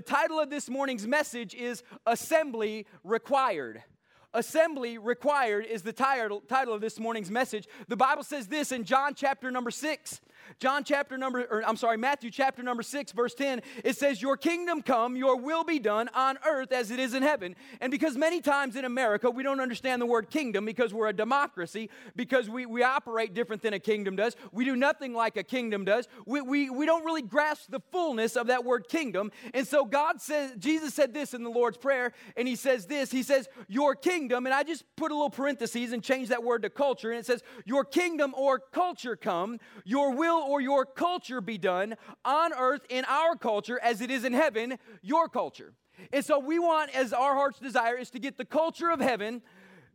the title of this morning's message is Assembly Required. Assembly Required is the title, of this morning's message. The Bible says this in John chapter number 6. John chapter number, or I'm sorry, Matthew chapter number 6, verse 10, it says, Your kingdom come, your will be done on earth as it is in heaven. And because many times in America we don't understand the word kingdom because we're a democracy, because we, we operate different than a kingdom does, we do nothing like a kingdom does, we, we, we don't really grasp the fullness of that word kingdom. And so God says, Jesus said this in the Lord's Prayer, and He says this He says, Your kingdom, and I just put a little parentheses and change that word to culture, and it says, Your kingdom or culture come, your will or your culture be done on earth in our culture as it is in heaven, your culture. And so we want, as our heart's desire, is to get the culture of heaven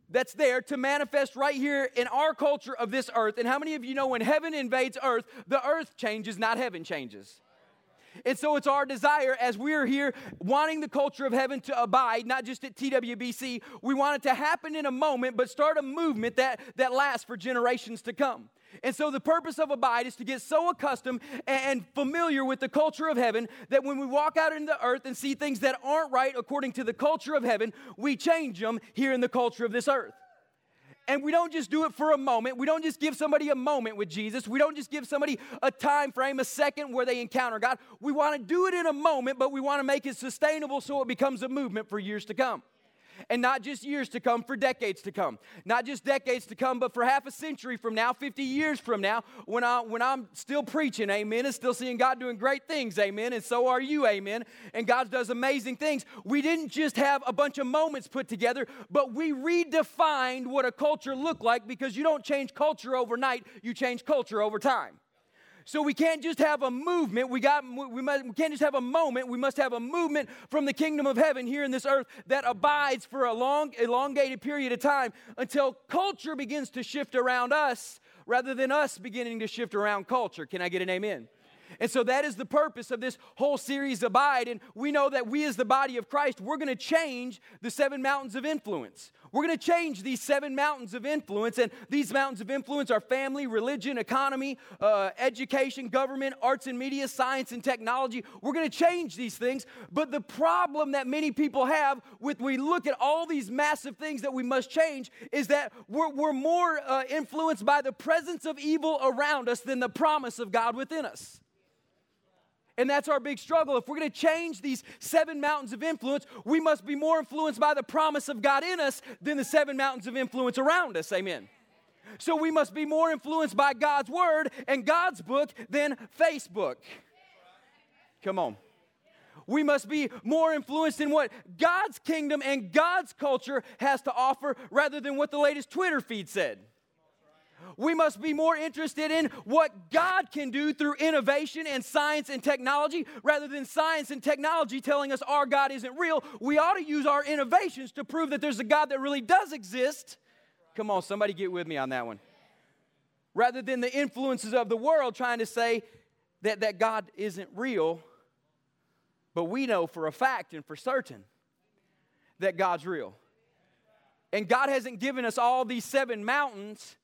that's there to manifest right here in our culture of this earth. And how many of you know when heaven invades earth, the earth changes, not heaven changes? And so it's our desire as we're here wanting the culture of heaven to abide, not just at TWBC, we want it to happen in a moment, but start a movement that, that lasts for generations to come. And so the purpose of Abide is to get so accustomed and familiar with the culture of heaven that when we walk out into the earth and see things that aren't right according to the culture of heaven, we change them here in the culture of this earth. And we don't just do it for a moment. We don't just give somebody a moment with Jesus. We don't just give somebody a time frame, a second where they encounter God. We want to do it in a moment, but we want to make it sustainable so it becomes a movement for years to come and not just years to come, for decades to come. Not just decades to come, but for half a century from now, 50 years from now, when, I, when I'm still preaching, amen, and still seeing God doing great things, amen, and so are you, amen, and God does amazing things. We didn't just have a bunch of moments put together, but we redefined what a culture looked like because you don't change culture overnight, you change culture over time. So we can't just have a movement. We got we, must, we can't just have a moment. We must have a movement from the kingdom of heaven here in this earth that abides for a long, elongated period of time until culture begins to shift around us rather than us beginning to shift around culture. Can I get an amen? And so that is the purpose of this whole series, Abide. And we know that we, as the body of Christ, we're going to change the seven mountains of influence. We're going to change these seven mountains of influence. And these mountains of influence are family, religion, economy, uh, education, government, arts and media, science and technology. We're going to change these things. But the problem that many people have with we look at all these massive things that we must change is that we're, we're more uh, influenced by the presence of evil around us than the promise of God within us. And that's our big struggle. If we're going to change these seven mountains of influence, we must be more influenced by the promise of God in us than the seven mountains of influence around us. Amen. So we must be more influenced by God's word and God's book than Facebook. Come on. We must be more influenced in what God's kingdom and God's culture has to offer rather than what the latest Twitter feed said. We must be more interested in what God can do through innovation and science and technology rather than science and technology telling us our God isn't real. We ought to use our innovations to prove that there's a God that really does exist. Come on, somebody get with me on that one. Rather than the influences of the world trying to say that, that God isn't real, but we know for a fact and for certain that God's real. And God hasn't given us all these seven mountains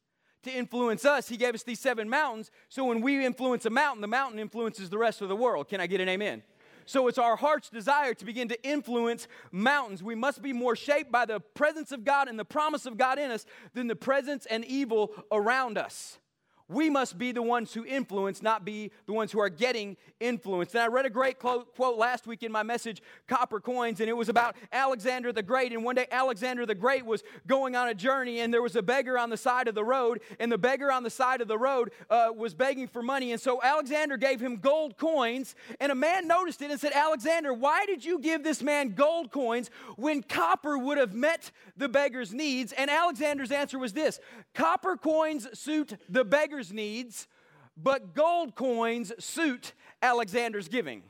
to influence us. He gave us these seven mountains. So when we influence a mountain, the mountain influences the rest of the world. Can I get an amen? So it's our heart's desire to begin to influence mountains. We must be more shaped by the presence of God and the promise of God in us than the presence and evil around us. We must be the ones who influence, not be the ones who are getting influenced. And I read a great quote, last week in my message, Copper Coins, and it was about Alexander the Great. And one day, Alexander the Great was going on a journey, and there was a beggar on the side of the road, and the beggar on the side of the road uh, was begging for money. And so Alexander gave him gold coins, and a man noticed it and said, Alexander, why did you give this man gold coins when copper would have met the beggar's needs? And Alexander's answer was this Copper coins suit the beggar's needs, but gold coins suit Alexander's giving.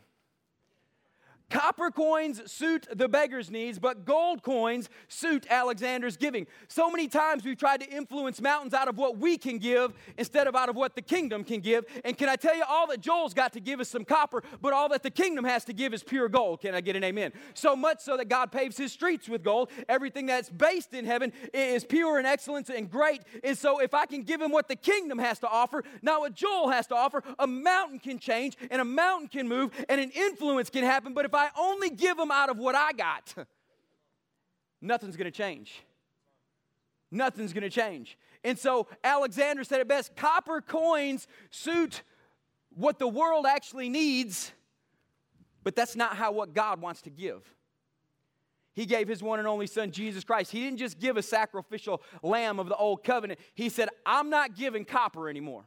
Copper coins suit the beggar's needs, but gold coins suit Alexander's giving. So many times we've tried to influence mountains out of what we can give instead of out of what the kingdom can give. And can I tell you, all that Joel's got to give is some copper, but all that the kingdom has to give is pure gold. Can I get an amen? So much so that God paves his streets with gold. Everything that's based in heaven is pure and excellent and great. And so if I can give him what the kingdom has to offer, not what Joel has to offer, a mountain can change and a mountain can move and an influence can happen. But if I I only give them out of what I got, nothing's going to change. Nothing's going to change. And so Alexander said it best copper coins suit what the world actually needs, but that's not how what God wants to give. He gave his one and only son, Jesus Christ. He didn't just give a sacrificial lamb of the old covenant. He said, I'm not giving copper anymore.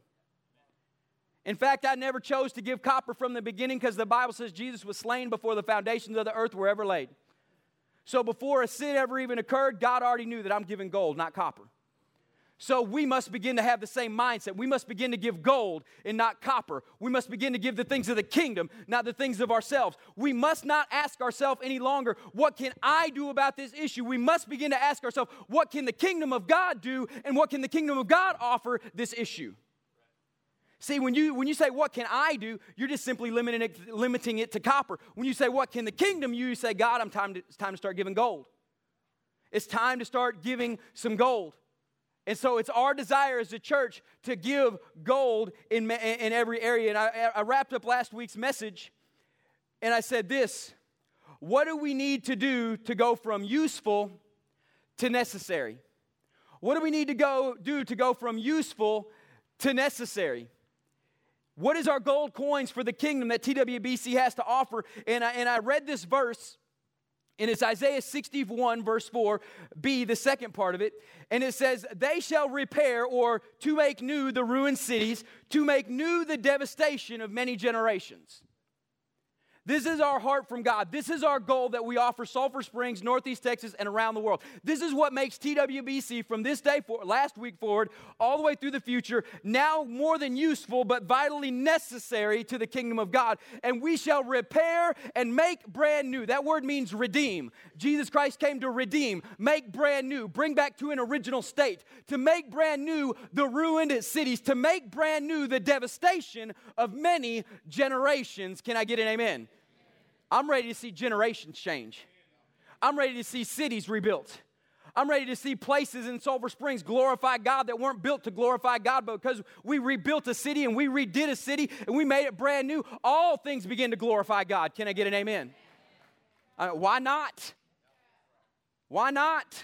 In fact, I never chose to give copper from the beginning because the Bible says Jesus was slain before the foundations of the earth were ever laid. So before a sin ever even occurred, God already knew that I'm giving gold, not copper. So we must begin to have the same mindset. We must begin to give gold and not copper. We must begin to give the things of the kingdom, not the things of ourselves. We must not ask ourselves any longer, what can I do about this issue? We must begin to ask ourselves, what can the kingdom of God do and what can the kingdom of God offer this issue? See, when you, when you say, What can I do? you're just simply limiting it, limiting it to copper. When you say, What can the kingdom you say, God, I'm time to, it's time to start giving gold. It's time to start giving some gold. And so it's our desire as a church to give gold in, in every area. And I, I wrapped up last week's message and I said this What do we need to do to go from useful to necessary? What do we need to go do to go from useful to necessary? What is our gold coins for the kingdom that TWBC has to offer? And I, and I read this verse and it's Isaiah 61, verse 4, B, the second part of it. And it says, They shall repair or to make new the ruined cities, to make new the devastation of many generations. This is our heart from God. This is our goal that we offer Sulphur Springs, Northeast Texas, and around the world. This is what makes TWBC from this day forward, last week forward, all the way through the future, now more than useful, but vitally necessary to the kingdom of God. And we shall repair and make brand new. That word means redeem. Jesus Christ came to redeem, make brand new, bring back to an original state, to make brand new the ruined cities, to make brand new the devastation of many generations. Can I get an amen? I'm ready to see generations change. I'm ready to see cities rebuilt. I'm ready to see places in Sulphur Springs glorify God that weren't built to glorify God, but because we rebuilt a city and we redid a city and we made it brand new, all things begin to glorify God. Can I get an amen? Uh, why not? Why not?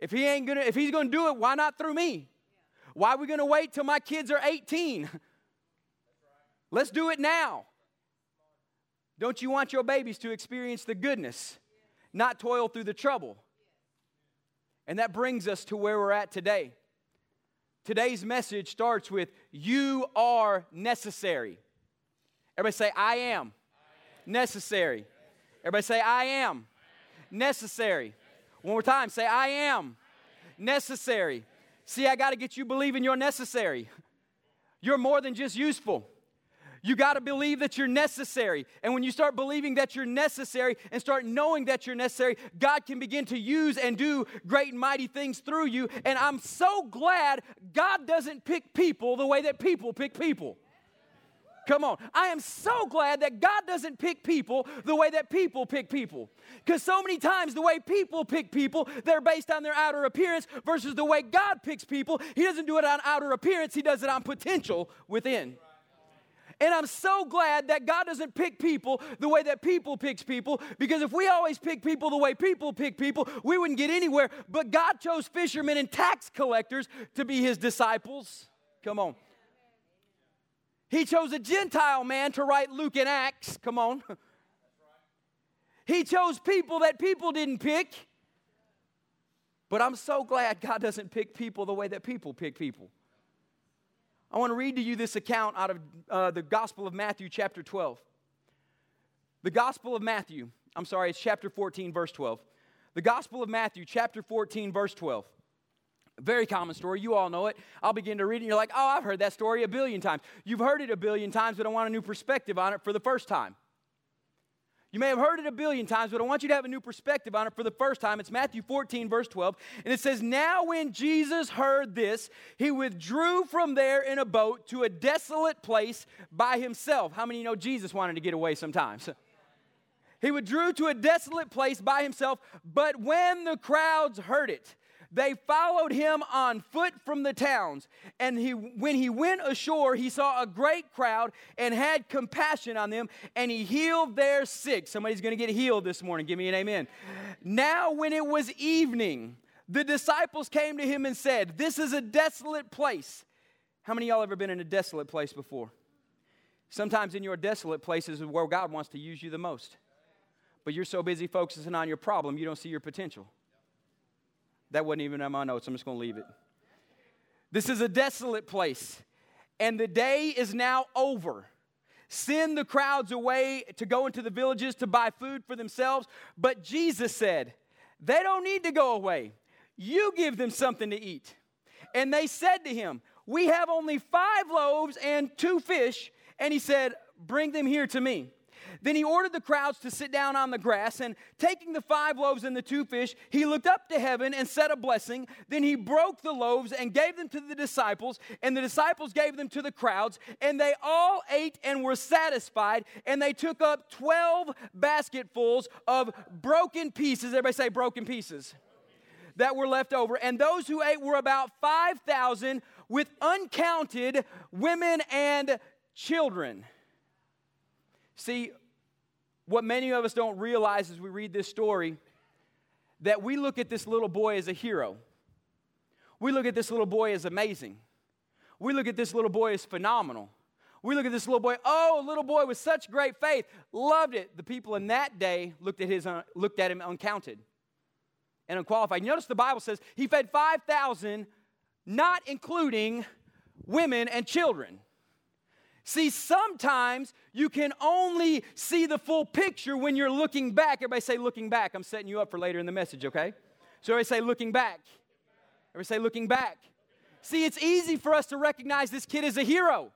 If he ain't gonna, if he's gonna do it, why not through me? Why are we gonna wait till my kids are 18? Let's do it now. Don't you want your babies to experience the goodness, not toil through the trouble? And that brings us to where we're at today. Today's message starts with You are necessary. Everybody say, I am, I am. necessary. Everybody say, I am, necessary. One more time, say, I am, necessary. See, I got to get you believing you're necessary. You're more than just useful. You got to believe that you're necessary. And when you start believing that you're necessary and start knowing that you're necessary, God can begin to use and do great and mighty things through you. And I'm so glad God doesn't pick people the way that people pick people. Come on. I am so glad that God doesn't pick people the way that people pick people. Because so many times, the way people pick people, they're based on their outer appearance versus the way God picks people. He doesn't do it on outer appearance, He does it on potential within. And I'm so glad that God doesn't pick people the way that people picks people because if we always pick people the way people pick people, we wouldn't get anywhere. But God chose fishermen and tax collectors to be his disciples. Come on. He chose a Gentile man to write Luke and Acts. Come on. He chose people that people didn't pick. But I'm so glad God doesn't pick people the way that people pick people. I want to read to you this account out of uh, the Gospel of Matthew, chapter 12. The Gospel of Matthew, I'm sorry, it's chapter 14, verse 12. The Gospel of Matthew, chapter 14, verse 12. Very common story. You all know it. I'll begin to read it, and you're like, oh, I've heard that story a billion times. You've heard it a billion times, but I want a new perspective on it for the first time. You may have heard it a billion times, but I want you to have a new perspective on it for the first time. It's Matthew 14, verse 12. And it says, Now when Jesus heard this, he withdrew from there in a boat to a desolate place by himself. How many know Jesus wanted to get away sometimes? He withdrew to a desolate place by himself, but when the crowds heard it, They followed him on foot from the towns. And he, when he went ashore, he saw a great crowd and had compassion on them, and he healed their sick. Somebody's going to get healed this morning. Give me an amen. Now, when it was evening, the disciples came to him and said, This is a desolate place. How many y'all ever been in a desolate place before? Sometimes in your desolate places is where God wants to use you the most. But you're so busy focusing on your problem, you don't see your potential. That wasn't even on my notes. I'm just going to leave it. This is a desolate place, and the day is now over. Send the crowds away to go into the villages to buy food for themselves. But Jesus said, They don't need to go away. You give them something to eat. And they said to him, We have only five loaves and two fish. And he said, Bring them here to me. Then he ordered the crowds to sit down on the grass, and taking the five loaves and the two fish, he looked up to heaven and said a blessing. Then he broke the loaves and gave them to the disciples, and the disciples gave them to the crowds, and they all ate and were satisfied, and they took up 12 basketfuls of broken pieces. Everybody say broken pieces. That were left over, and those who ate were about 5,000 with uncounted women and children. See, what many of us don't realize as we read this story that we look at this little boy as a hero. We look at this little boy as amazing. We look at this little boy as phenomenal. We look at this little boy, oh, little boy with such great faith, loved it. The people in that day looked at, his, uh, looked at him uncounted and unqualified. Notice the Bible says he fed 5,000, not including women and children. See, sometimes you can only see the full picture when you're looking back. Everybody say looking back. I'm setting you up for later in the message, okay? So everybody say looking back. Everybody say looking back. See, it's easy for us to recognize this kid as a hero.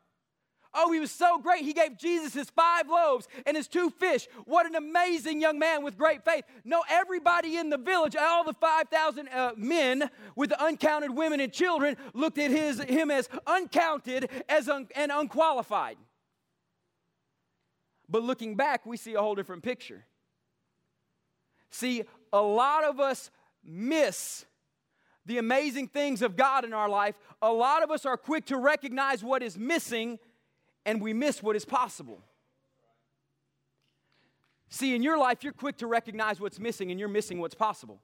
Oh, he was so great. He gave Jesus his five loaves and his two fish. What an amazing young man with great faith. No, everybody in the village, all the 5,000 uh, men with the uncounted women and children, looked at his, him as uncounted as un, and unqualified. But looking back, we see a whole different picture. See, a lot of us miss the amazing things of God in our life. A lot of us are quick to recognize what is missing and we miss what is possible. See, in your life, you're quick to recognize what's missing and you're missing what's possible.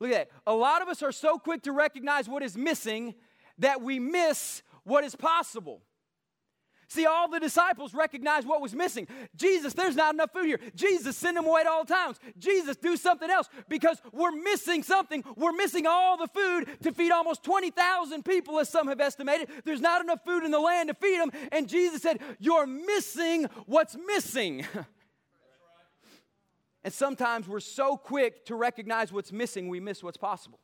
Look at that. A lot of us are so quick to recognize what is missing that we miss what is possible. See, all the disciples recognized what was missing. Jesus, there's not enough food here. Jesus, send them away at all times. Jesus, do something else because we're missing something. We're missing all the food to feed almost 20,000 people, as some have estimated. There's not enough food in the land to feed them. And Jesus said, You're missing what's missing. and sometimes we're so quick to recognize what's missing, we miss what's possible.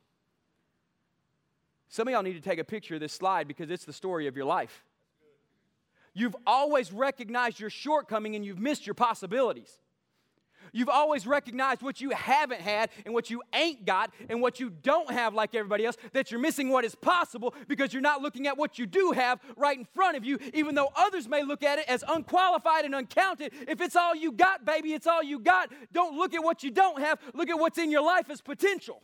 Some of y'all need to take a picture of this slide because it's the story of your life. You've always recognized your shortcoming and you've missed your possibilities. You've always recognized what you haven't had and what you ain't got and what you don't have like everybody else, that you're missing what is possible because you're not looking at what you do have right in front of you, even though others may look at it as unqualified and uncounted. If it's all you got, baby, it's all you got. Don't look at what you don't have, look at what's in your life as potential.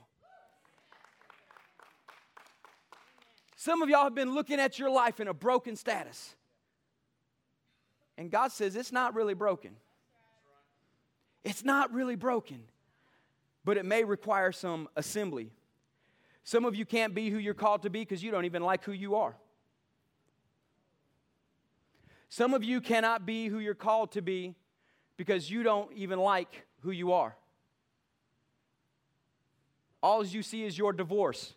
Some of y'all have been looking at your life in a broken status. And God says it's not really broken. It's not really broken, but it may require some assembly. Some of you can't be who you're called to be because you don't even like who you are. Some of you cannot be who you're called to be because you don't even like who you are. All you see is your divorce,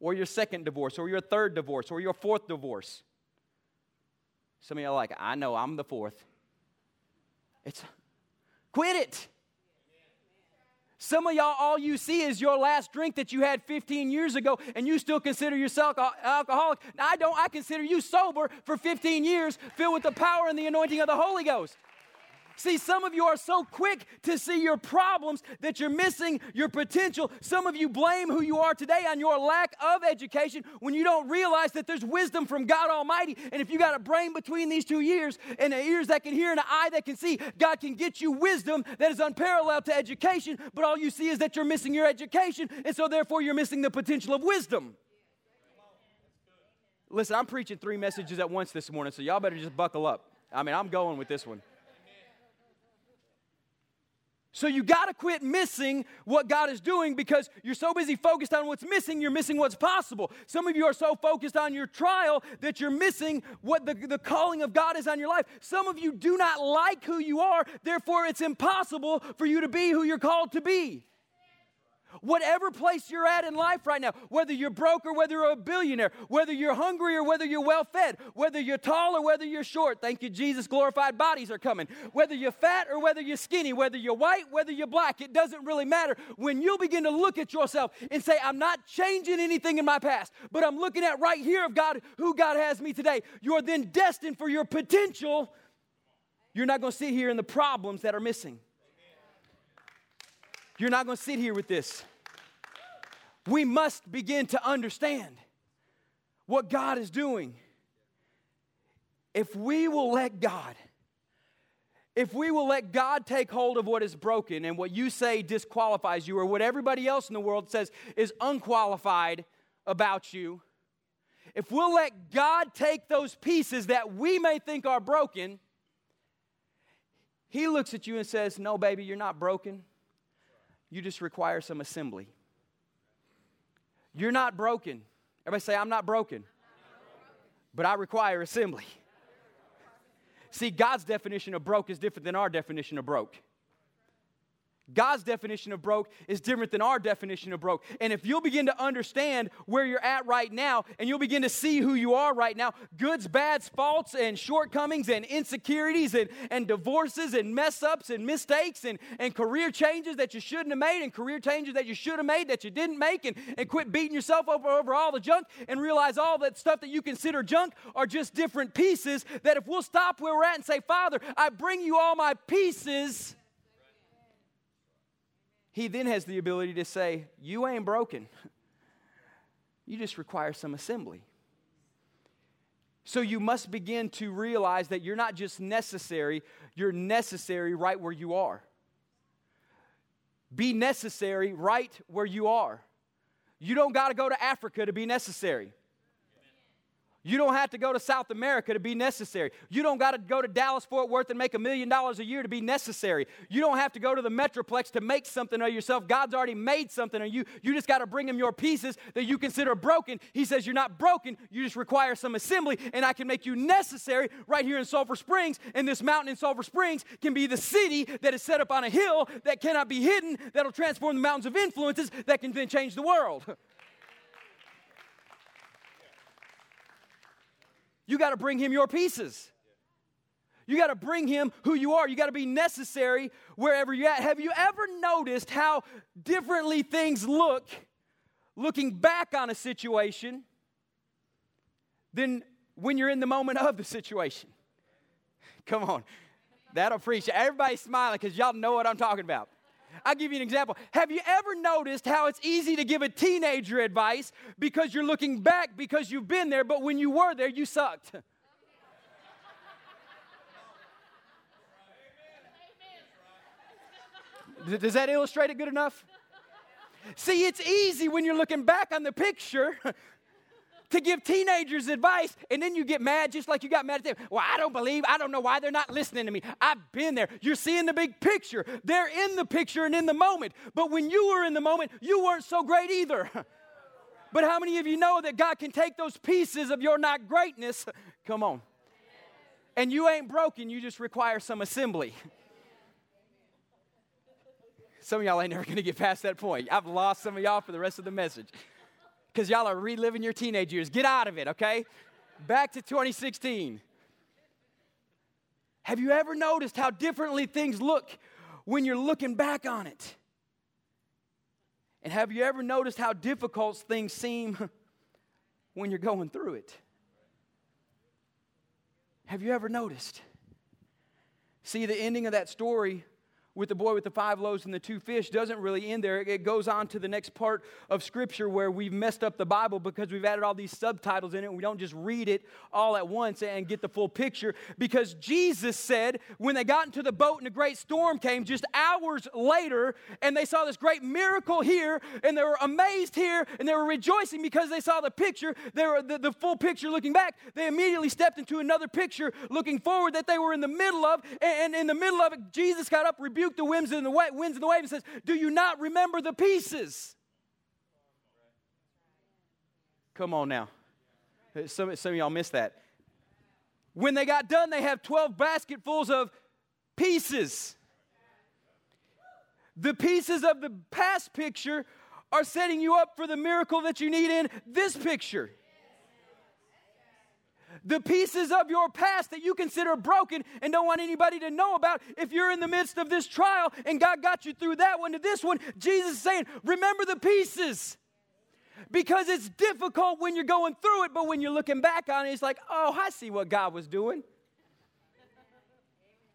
or your second divorce, or your third divorce, or your fourth divorce. Some of y'all like, I know I'm the fourth. It's quit it. Some of y'all, all you see is your last drink that you had 15 years ago, and you still consider yourself alcoholic. I don't. I consider you sober for 15 years, filled with the power and the anointing of the Holy Ghost. See, some of you are so quick to see your problems that you're missing your potential. Some of you blame who you are today on your lack of education when you don't realize that there's wisdom from God Almighty. And if you got a brain between these two ears and the ears that can hear and an eye that can see, God can get you wisdom that is unparalleled to education, but all you see is that you're missing your education, and so therefore you're missing the potential of wisdom. Listen, I'm preaching three messages at once this morning, so y'all better just buckle up. I mean, I'm going with this one. So you got to quit missing what God is doing because you're so busy focused on what's missing, you're missing what's possible. Some of you are so focused on your trial that you're missing what the, the calling of God is on your life. Some of you do not like who you are, therefore, it's impossible for you to be who you're called to be. Whatever place you're at in life right now, whether you're broke or whether you're a billionaire, whether you're hungry or whether you're well fed, whether you're tall or whether you're short, thank you, Jesus, glorified bodies are coming. Whether you're fat or whether you're skinny, whether you're white, whether you're black, it doesn't really matter. When you begin to look at yourself and say, I'm not changing anything in my past, but I'm looking at right here of God, who God has me today, you're then destined for your potential. You're not going to sit here in the problems that are missing. You're not going to sit here with this. We must begin to understand what God is doing. If we will let God, if we will let God take hold of what is broken and what you say disqualifies you, or what everybody else in the world says is unqualified about you, if we'll let God take those pieces that we may think are broken, He looks at you and says, No, baby, you're not broken. You just require some assembly. You're not broken. Everybody say, I'm not broken. But I require assembly. See, God's definition of broke is different than our definition of broke. God's definition of broke is different than our definition of broke. And if you'll begin to understand where you're at right now and you'll begin to see who you are right now goods, bads, faults, and shortcomings, and insecurities, and, and divorces, and mess ups, and mistakes, and, and career changes that you shouldn't have made, and career changes that you should have made that you didn't make, and, and quit beating yourself over, over all the junk and realize all that stuff that you consider junk are just different pieces. That if we'll stop where we're at and say, Father, I bring you all my pieces he then has the ability to say, You ain't broken. You just require some assembly. So you must begin to realize that you're not just necessary, you're necessary right where you are. Be necessary right where you are. You don't got to go to Africa to be necessary. You don't have to go to South America to be necessary. You don't got to go to Dallas Fort Worth and make a million dollars a year to be necessary. You don't have to go to the Metroplex to make something of yourself. God's already made something of you. You just got to bring Him your pieces that you consider broken. He says you're not broken, you just require some assembly, and I can make you necessary right here in Sulphur Springs. And this mountain in Sulphur Springs can be the city that is set up on a hill that cannot be hidden, that'll transform the mountains of influences that can then change the world. You got to bring him your pieces. You got to bring him who you are. You got to be necessary wherever you're at. Have you ever noticed how differently things look looking back on a situation than when you're in the moment of the situation? Come on. That'll preach. Everybody's smiling because y'all know what I'm talking about. I'll give you an example. Have you ever noticed how it's easy to give a teenager advice because you're looking back because you've been there, but when you were there, you sucked? Does that illustrate it good enough? See, it's easy when you're looking back on the picture to give teenagers advice, and then you get mad just like you got mad at them. Well, I don't believe, I don't know why they're not listening to me. I've been there. You're seeing the big picture. They're in the picture and in the moment. But when you were in the moment, you weren't so great either. But how many of you know that God can take those pieces of your not greatness? Come on. And you ain't broken, you just require some assembly. Some of y'all ain't never gonna get past that point. I've lost some of y'all for the rest of the message because y'all are reliving your teenage years. Get out of it, okay? Back to 2016. Have you ever noticed how differently things look when you're looking back on it? And have you ever noticed how difficult things seem when you're going through it? Have you ever noticed? See, the ending of that story with the boy with the five loaves and the two fish doesn't really end there. It goes on to the next part of Scripture where we've messed up the Bible because we've added all these subtitles in it we don't just read it all at once and get the full picture. Because Jesus said when they got into the boat and a great storm came just hours later and they saw this great miracle here and they were amazed here and they were rejoicing because they saw the picture, they were the, the full picture looking back. They immediately stepped into another picture looking forward that they were in the middle of. And in the middle of it, Jesus got up, rebuked rebuked the winds and the winds and the waves and says, Do you not remember the pieces? Come on now. Some, some of y'all missed that. When they got done, they have 12 basketfuls of pieces. The pieces of the past picture are setting you up for the miracle that you need in this picture the pieces of your past that you consider broken and don't want anybody to know about, if you're in the midst of this trial and God got you through that one to this one, Jesus is saying, remember the pieces. Because it's difficult when you're going through it, but when you're looking back on it, it's like, oh, I see what God was doing.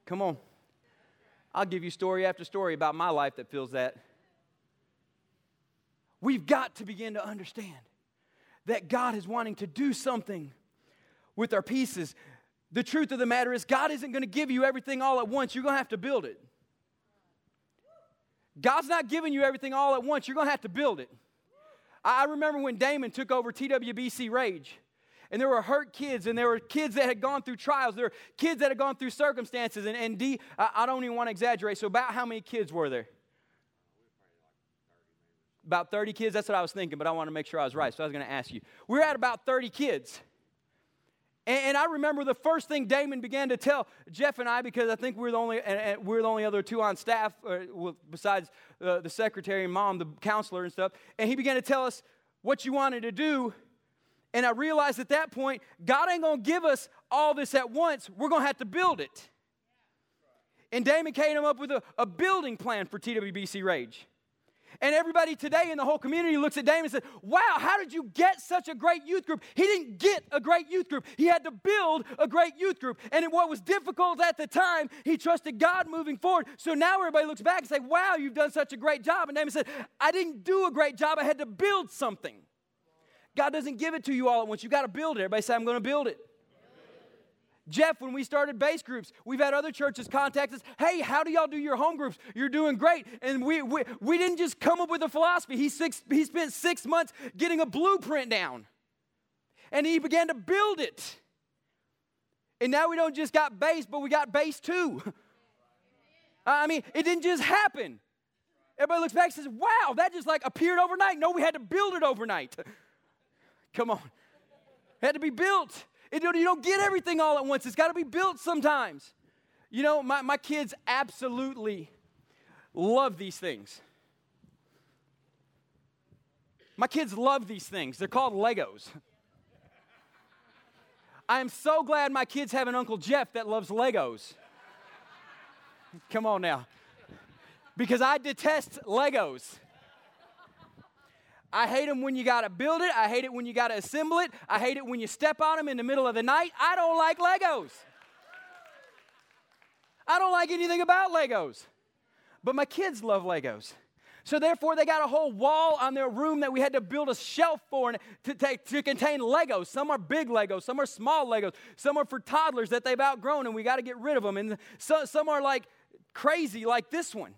Come on. I'll give you story after story about my life that feels that. We've got to begin to understand that God is wanting to do something with our pieces. The truth of the matter is, God isn't going to give you everything all at once. You're going to have to build it. God's not giving you everything all at once. You're going to have to build it. I remember when Damon took over TWBC Rage, and there were hurt kids, and there were kids that had gone through trials. There were kids that had gone through circumstances. And, and D, I, I don't even want to exaggerate. So, about how many kids were there? About 30 kids? That's what I was thinking, but I want to make sure I was right. So, I was going to ask you. We we're at about 30 kids. And, I remember the first thing Damon began to tell Jeff and I, because I think we're the only, and, we're the only other two on staff, besides uh, the secretary and mom, the counselor and stuff. And he began to tell us what you wanted to do. And I realized at that point, God ain't gonna give us all this at once. We're gonna have to build it. And Damon came up with a, a building plan for TWBC Rage. And everybody today in the whole community looks at Damon and says, Wow, how did you get such a great youth group? He didn't get a great youth group. He had to build a great youth group. And what was difficult at the time, he trusted God moving forward. So now everybody looks back and say, Wow, you've done such a great job. And Damon said, I didn't do a great job. I had to build something. God doesn't give it to you all at once. You got to build it. Everybody say, I'm going to build it. Jeff, when we started base groups, we've had other churches contact us. Hey, how do y'all do your home groups? You're doing great. And we, we, we didn't just come up with a philosophy. He, six, he spent six months getting a blueprint down. And he began to build it. And now we don't just got base, but we got base too. I mean, it didn't just happen. Everybody looks back and says, wow, that just like appeared overnight. No, we had to build it overnight. Come on. It had to be built. It, you don't get everything all at once. It's got to be built sometimes. You know, my, my kids absolutely love these things. My kids love these things. They're called Legos. I am so glad my kids have an Uncle Jeff that loves Legos. Come on now. Because I detest Legos. I hate them when you got to build it. I hate it when you got to assemble it. I hate it when you step on them in the middle of the night. I don't like Legos. I don't like anything about Legos. But my kids love Legos. So therefore, they got a whole wall on their room that we had to build a shelf for to, take, to contain Legos. Some are big Legos, some are small Legos, some are for toddlers that they've outgrown and we got to get rid of them. And so, some are like crazy, like this one.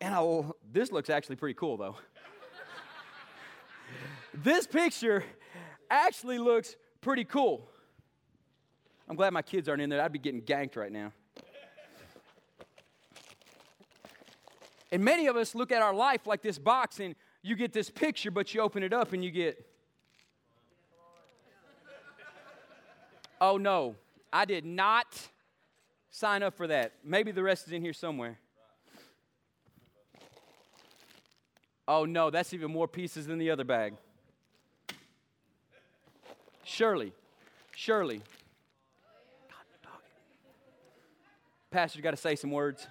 And I, this looks actually pretty cool though. this picture actually looks pretty cool. I'm glad my kids aren't in there. I'd be getting ganked right now. And many of us look at our life like this box, and you get this picture, but you open it up and you get, oh no, I did not sign up for that. Maybe the rest is in here somewhere. Oh no, that's even more pieces than the other bag. Shirley, Shirley. Pastor, you got to say some words.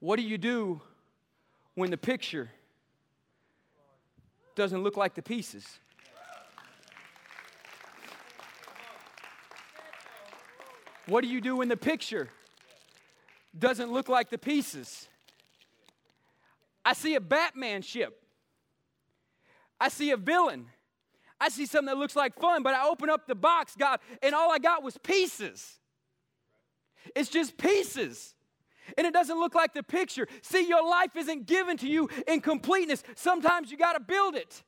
What do you do when the picture doesn't look like the pieces. What do you do when the picture doesn't look like the pieces? I see a Batman ship. I see a villain. I see something that looks like fun, but I open up the box, God, and all I got was pieces. It's just pieces. And it doesn't look like the picture. See, your life isn't given to you in completeness. Sometimes you got to build it,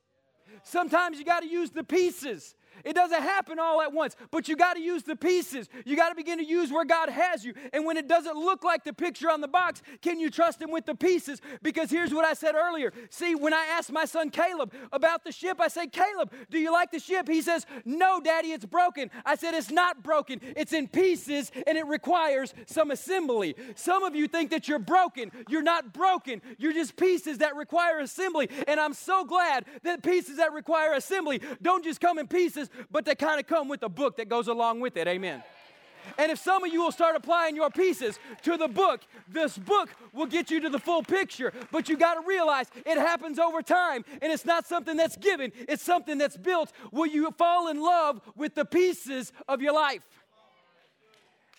sometimes you got to use the pieces. It doesn't happen all at once, but you got to use the pieces. You got to begin to use where God has you. And when it doesn't look like the picture on the box, can you trust Him with the pieces? Because here's what I said earlier. See, when I asked my son Caleb about the ship, I said, Caleb, do you like the ship? He says, No, Daddy, it's broken. I said, It's not broken, it's in pieces and it requires some assembly. Some of you think that you're broken. You're not broken, you're just pieces that require assembly. And I'm so glad that pieces that require assembly don't just come in pieces, but they kind of come with a book that goes along with it. Amen. And if some of you will start applying your pieces to the book, this book will get you to the full picture. But you got to realize it happens over time and it's not something that's given, it's something that's built. Will you fall in love with the pieces of your life?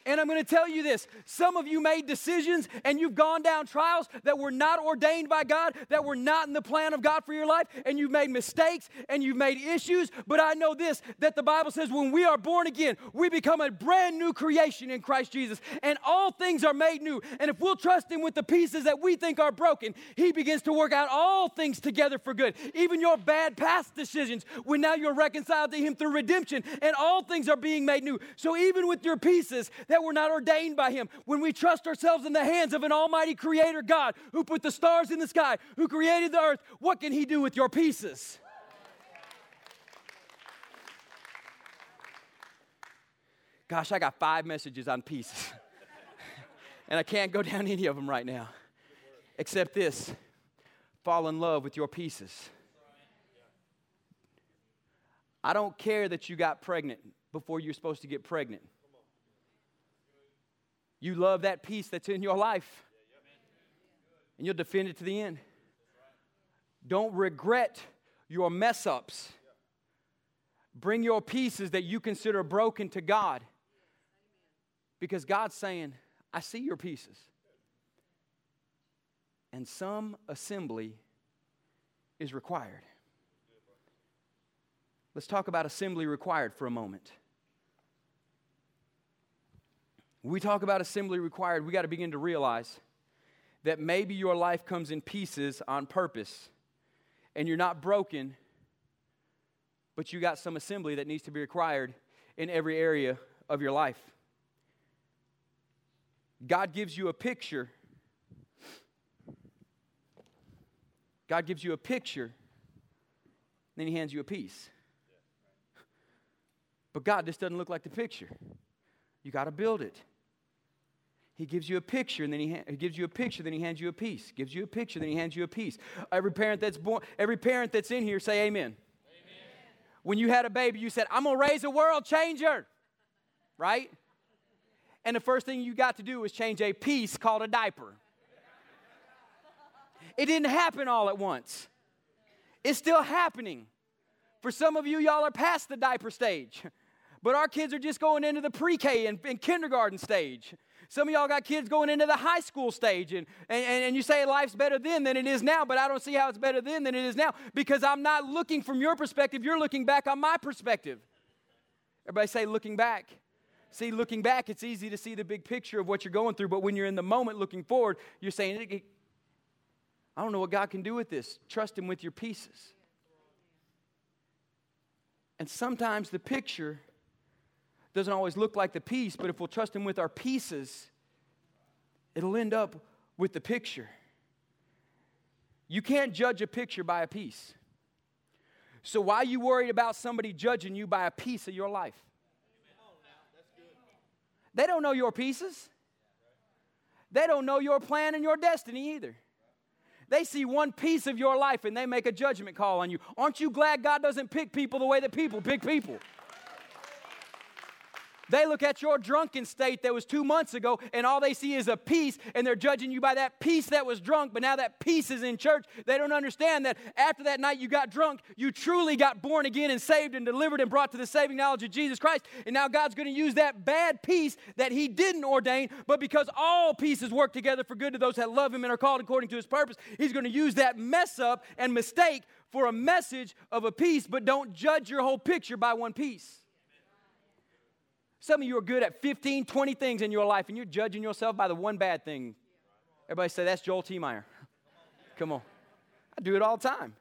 And I'm going to tell you this some of you made decisions and you've gone down trials that were not ordained by God, that were not in the plan of God for your life, and you've made mistakes and you've made issues. But I know this that the Bible says when we are born again, we become a brand new creation in Christ Jesus, and all things are made new. And if we'll trust Him with the pieces that we think are broken, He begins to work out all things together for good. Even your bad past decisions, when now you're reconciled to Him through redemption, and all things are being made new. So even with your pieces, that were not ordained by Him, when we trust ourselves in the hands of an almighty creator God who put the stars in the sky, who created the earth, what can He do with your pieces? Gosh, I got five messages on pieces. and I can't go down any of them right now. Except this fall in love with your pieces. I don't care that you got pregnant before you're supposed to get pregnant. You love that piece that's in your life, and you'll defend it to the end. Don't regret your mess ups. Bring your pieces that you consider broken to God. Because God's saying, I see your pieces. And some assembly is required. Let's talk about assembly required for a moment. We talk about assembly required, we got to begin to realize that maybe your life comes in pieces on purpose and you're not broken, but you got some assembly that needs to be required in every area of your life. God gives you a picture. God gives you a picture, then He hands you a piece. But God, this doesn't look like the picture. You got to build it. He gives you a picture, and then he, ha- he, gives you a picture, then he hands you a piece. Gives you a picture, then he hands you a piece. Every parent that's born, every parent that's in here, say amen. amen. When you had a baby, you said, "I'm gonna raise a world changer," right? And the first thing you got to do was change a piece called a diaper. it didn't happen all at once. It's still happening. For some of you, y'all are past the diaper stage. But our kids are just going into the pre K and, and kindergarten stage. Some of y'all got kids going into the high school stage, and, and, and you say life's better then than it is now, but I don't see how it's better then than it is now because I'm not looking from your perspective, you're looking back on my perspective. Everybody say, looking back. See, looking back, it's easy to see the big picture of what you're going through, but when you're in the moment looking forward, you're saying, I don't know what God can do with this. Trust Him with your pieces. And sometimes the picture doesn't always look like the piece, but if we'll trust Him with our pieces, it'll end up with the picture. You can't judge a picture by a piece. So, why are you worried about somebody judging you by a piece of your life? They don't know your pieces. They don't know your plan and your destiny either. They see one piece of your life and they make a judgment call on you. Aren't you glad God doesn't pick people the way that people pick people? They look at your drunken state that was two months ago, and all they see is a piece, and they're judging you by that piece that was drunk, but now that piece is in church. They don't understand that after that night you got drunk, you truly got born again and saved and delivered and brought to the saving knowledge of Jesus Christ. And now God's going to use that bad piece that He didn't ordain, but because all pieces work together for good to those that love Him and are called according to His purpose, He's going to use that mess up and mistake for a message of a piece, but don't judge your whole picture by one piece. Some of you are good at 15, 20 things in your life, and you're judging yourself by the one bad thing. Everybody say, That's Joel T. Meyer. Come on. I do it all the time.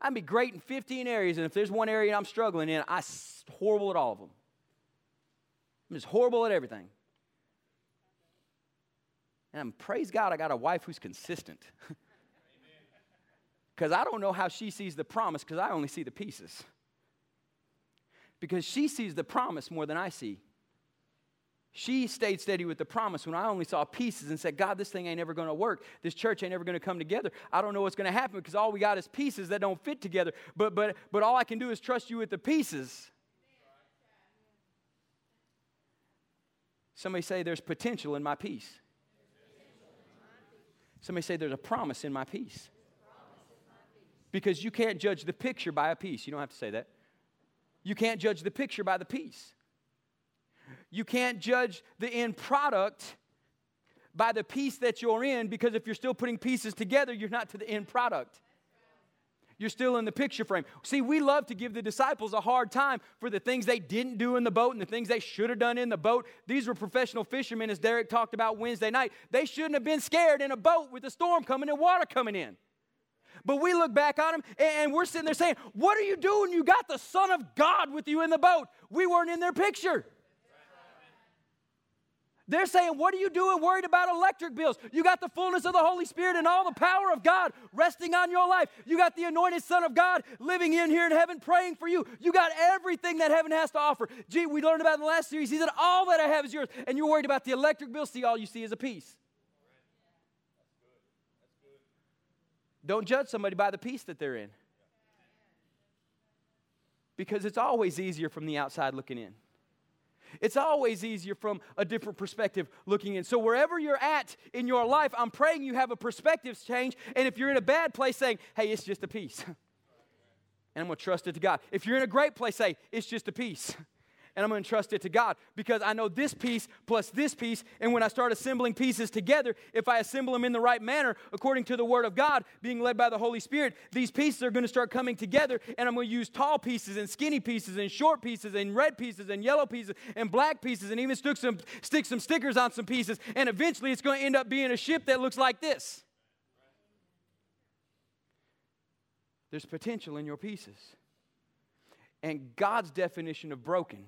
I'd be great in 15 areas, and if there's one area I'm struggling in, I'm horrible at all of them. I'm just horrible at everything. And I'm, praise God, I got a wife who's consistent. Because I don't know how she sees the promise, because I only see the pieces. Because she sees the promise more than I see. She stayed steady with the promise when I only saw pieces and said, God, this thing ain't ever going to work. This church ain't ever going to come together. I don't know what's going to happen because all we got is pieces that don't fit together. But, but, but all I can do is trust you with the pieces. Somebody say, There's potential in my peace. Somebody say, There's a promise in my peace. Because you can't judge the picture by a piece. You don't have to say that. You can't judge the picture by the piece. You can't judge the end product by the piece that you're in because if you're still putting pieces together, you're not to the end product. You're still in the picture frame. See, we love to give the disciples a hard time for the things they didn't do in the boat and the things they should have done in the boat. These were professional fishermen, as Derek talked about Wednesday night. They shouldn't have been scared in a boat with a storm coming and water coming in. But we look back on them and we're sitting there saying, What are you doing? You got the Son of God with you in the boat. We weren't in their picture. They're saying, What are you doing worried about electric bills? You got the fullness of the Holy Spirit and all the power of God resting on your life. You got the anointed Son of God living in here in heaven praying for you. You got everything that heaven has to offer. Gee, we learned about in the last series. He said, All that I have is yours. And you're worried about the electric bill. See, all you see is a piece. Don't judge somebody by the piece that they're in. Because it's always easier from the outside looking in. It's always easier from a different perspective looking in. So, wherever you're at in your life, I'm praying you have a perspective change. And if you're in a bad place, saying, hey, it's just a piece. And I'm going to trust it to God. If you're in a great place, say, it's just a piece. and I'm going to trust it to God because I know this piece plus this piece. And when I start assembling pieces together, if I assemble them in the right manner, according to the Word of God, being led by the Holy Spirit, these pieces are going to start coming together. And I'm going to use tall pieces and skinny pieces and short pieces and red pieces and yellow pieces and black pieces and even stick some, stick some stickers on some pieces. And eventually it's going to end up being a ship that looks like this. There's potential in your pieces. And God's definition of broken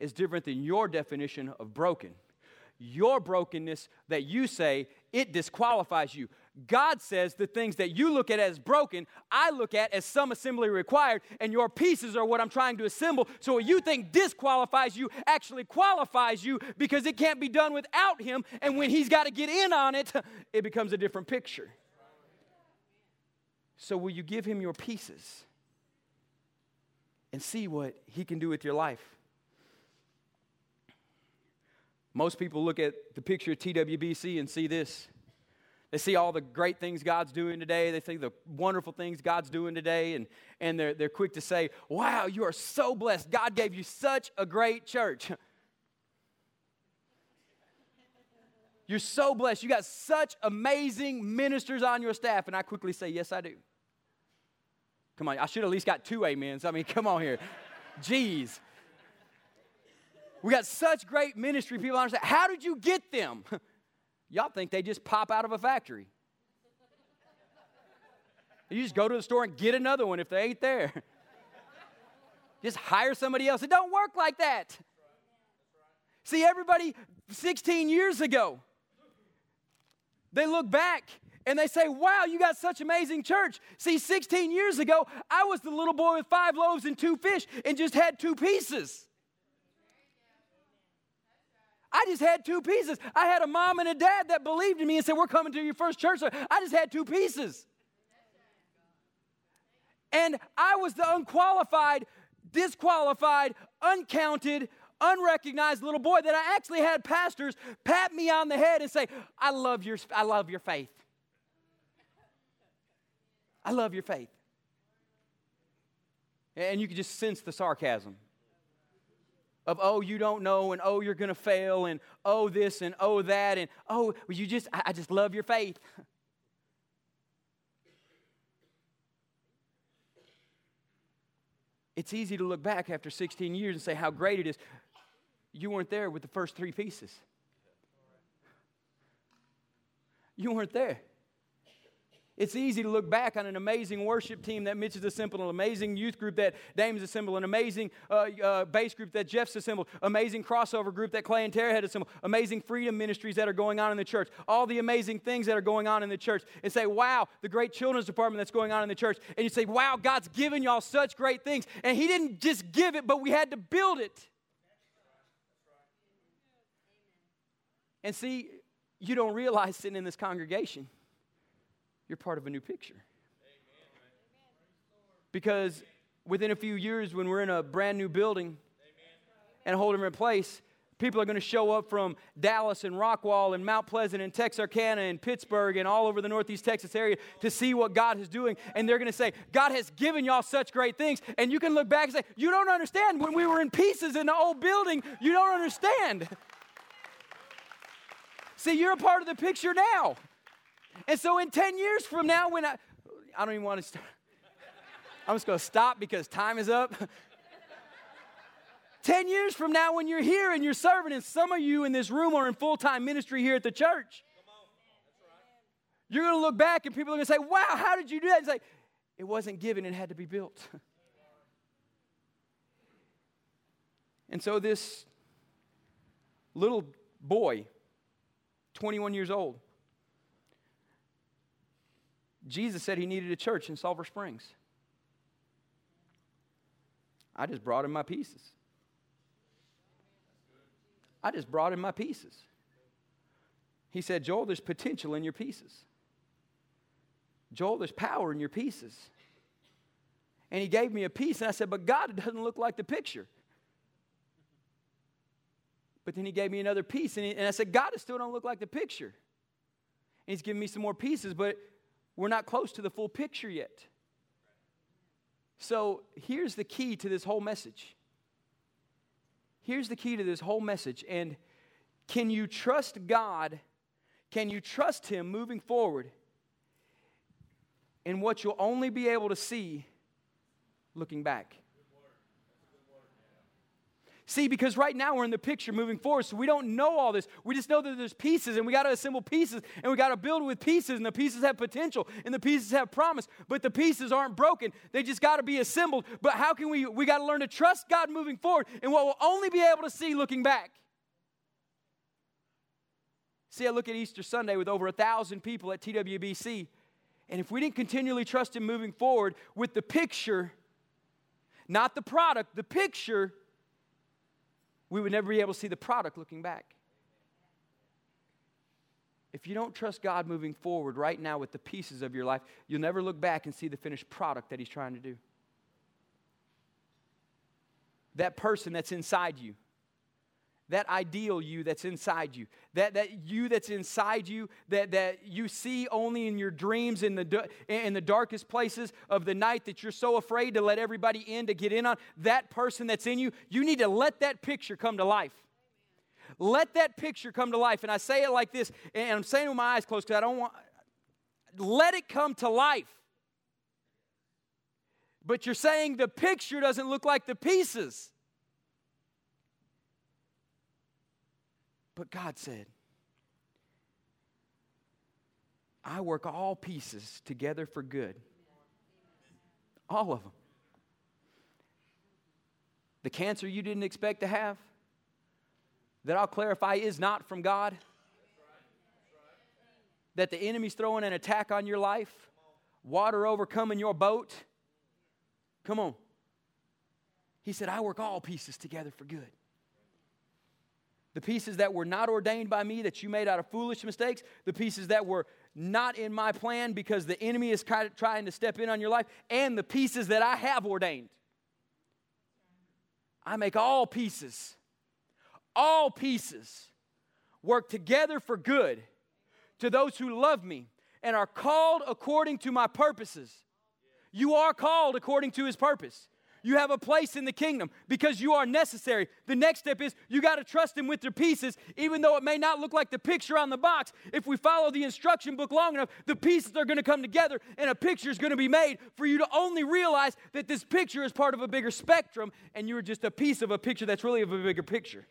is different than your definition of broken. Your brokenness that you say, it disqualifies you. God says the things that you look at as broken, I look at as some assembly required, and your pieces are what I'm trying to assemble. So what you think disqualifies you actually qualifies you because it can't be done without Him. And when He's got to get in on it, it becomes a different picture. So will you give Him your pieces and see what He can do with your life? Most people look at the picture of TWBC and see this. They see all the great things God's doing today. They see the wonderful things God's doing today, and, and they're, they're quick to say, Wow, you are so blessed. God gave you such a great church. You're so blessed. You got such amazing ministers on your staff. And I quickly say, Yes, I do. Come on, I should at least got two amens. I mean, come on here. Jeez. We got such great ministry people understand. How did you get them? Y'all think they just pop out of a factory. You just go to the store and get another one if they ain't there. Just hire somebody else. It don't work like that. See, everybody 16 years ago, they look back and they say, Wow, you got such amazing church. See, 16 years ago, I was the little boy with five loaves and two fish and just had two pieces. I just had two pieces. I had a mom and a dad that believed in me and said, We're coming to your first church. I just had two pieces. And I was the unqualified, disqualified, uncounted, unrecognized little boy that I actually had pastors pat me on the head and say, I love your, I love your faith. I love your faith. And you could just sense the sarcasm of, oh, you don't know, and oh, you're to fail, and oh, this, and oh, that, and oh, you just, I just love your faith. It's easy to look back after 16 years and say how great it is. You weren't there with the first three pieces. You weren't there. It's easy to look back on an amazing worship team that Mitch has assembled, an amazing youth group that Dame has assembled, an amazing uh, uh, bass group that Jeff's assembled, amazing crossover group that Clay and Tara had assembled, amazing freedom ministries that are going on in the church, all the amazing things that are going on in the church, and say, wow, the great children's department that's going on in the church. And you say, wow, God's given y'all such great things. And He didn't just give it, but we had to build it. And see, you don't realize sitting in this congregation you're part of a new picture. Because within a few years, when we're in a brand new building and a whole different place, people are going to show up from Dallas and Rockwall and Mount Pleasant and Texarkana and Pittsburg and all over the Northeast Texas area to see what God is doing. And they're going to say, God has given y'all such great things. And you can look back and say, You don't understand. When we were in pieces in the old building, you don't understand. see, you're a part of the picture now. And so in 10 years from now, when I, I don't even want to start, I'm just going to stop because time is up. 10 years from now, when you're here and you're serving, and some of you in this room are in full time ministry here at the church, you're going to look back and people are going to say, Wow, how did you do that? It's like, it wasn't given, it had to be built. and so this little boy, 21 years old, Jesus said he needed a church in Sulphur Springs. I just brought him my pieces. I just brought him my pieces. He said, Joel, there's potential in your pieces. Joel, there's power in your pieces. And he gave me a piece, and I said, But God, it doesn't look like the picture. But then he gave me another piece, and, he, and I said, God, it still don't look like the picture. And he's giving me some more pieces, but we're not close to the full picture yet. So here's the key to this whole message. Here's the key to this whole message. And can you trust God? Can you trust Him moving forward in what you'll only be able to see looking back? See, because right now we're in the picture moving forward, so we don't know all this. We just know that there's pieces, and we got to assemble pieces, and we got to build with pieces, and the pieces have potential, and the pieces have promise, but the pieces aren't broken. They just got to be assembled. But how can we? We got to learn to trust God moving forward, and what we'll only be able to see looking back. See, I look at Easter Sunday with over a thousand people at TWBC, and if we didn't continually trust Him moving forward with the picture, not the product, the picture we would never be able to see the product looking back. If you don't trust God moving forward right now with the pieces of your life, you'll never look back and see the finished product that He's trying to do. That person that's inside you, that ideal you that's inside you, that, that you that's inside you, that, that you see only in your dreams in the, in the darkest places of the night that you're so afraid to let everybody in to get in on, that person that's in you, you need to let that picture come to life. Let that picture come to life. And I say it like this, and I'm saying with my eyes closed because I don't want, let it come to life. But you're saying the picture doesn't look like the pieces. But God said, I work all pieces together for good. All of them. The cancer you didn't expect to have, that I'll clarify is not from God. That the enemy's throwing an attack on your life, water overcoming your boat. Come on. He said, I work all pieces together for good the pieces that were not ordained by me that you made out of foolish mistakes, the pieces that were not in my plan because the enemy is trying to step in on your life, and the pieces that I have ordained. I make all pieces all pieces work together for good to those who love me and are called according to my purposes. You are called according to his purpose. You have a place in the kingdom because you are necessary. The next step is you got to trust him with your pieces, even though it may not look like the picture on the box. If we follow the instruction book long enough, the pieces are going to come together and a picture is going to be made for you to only realize that this picture is part of a bigger spectrum and you're just a piece of a picture that's really of a bigger picture.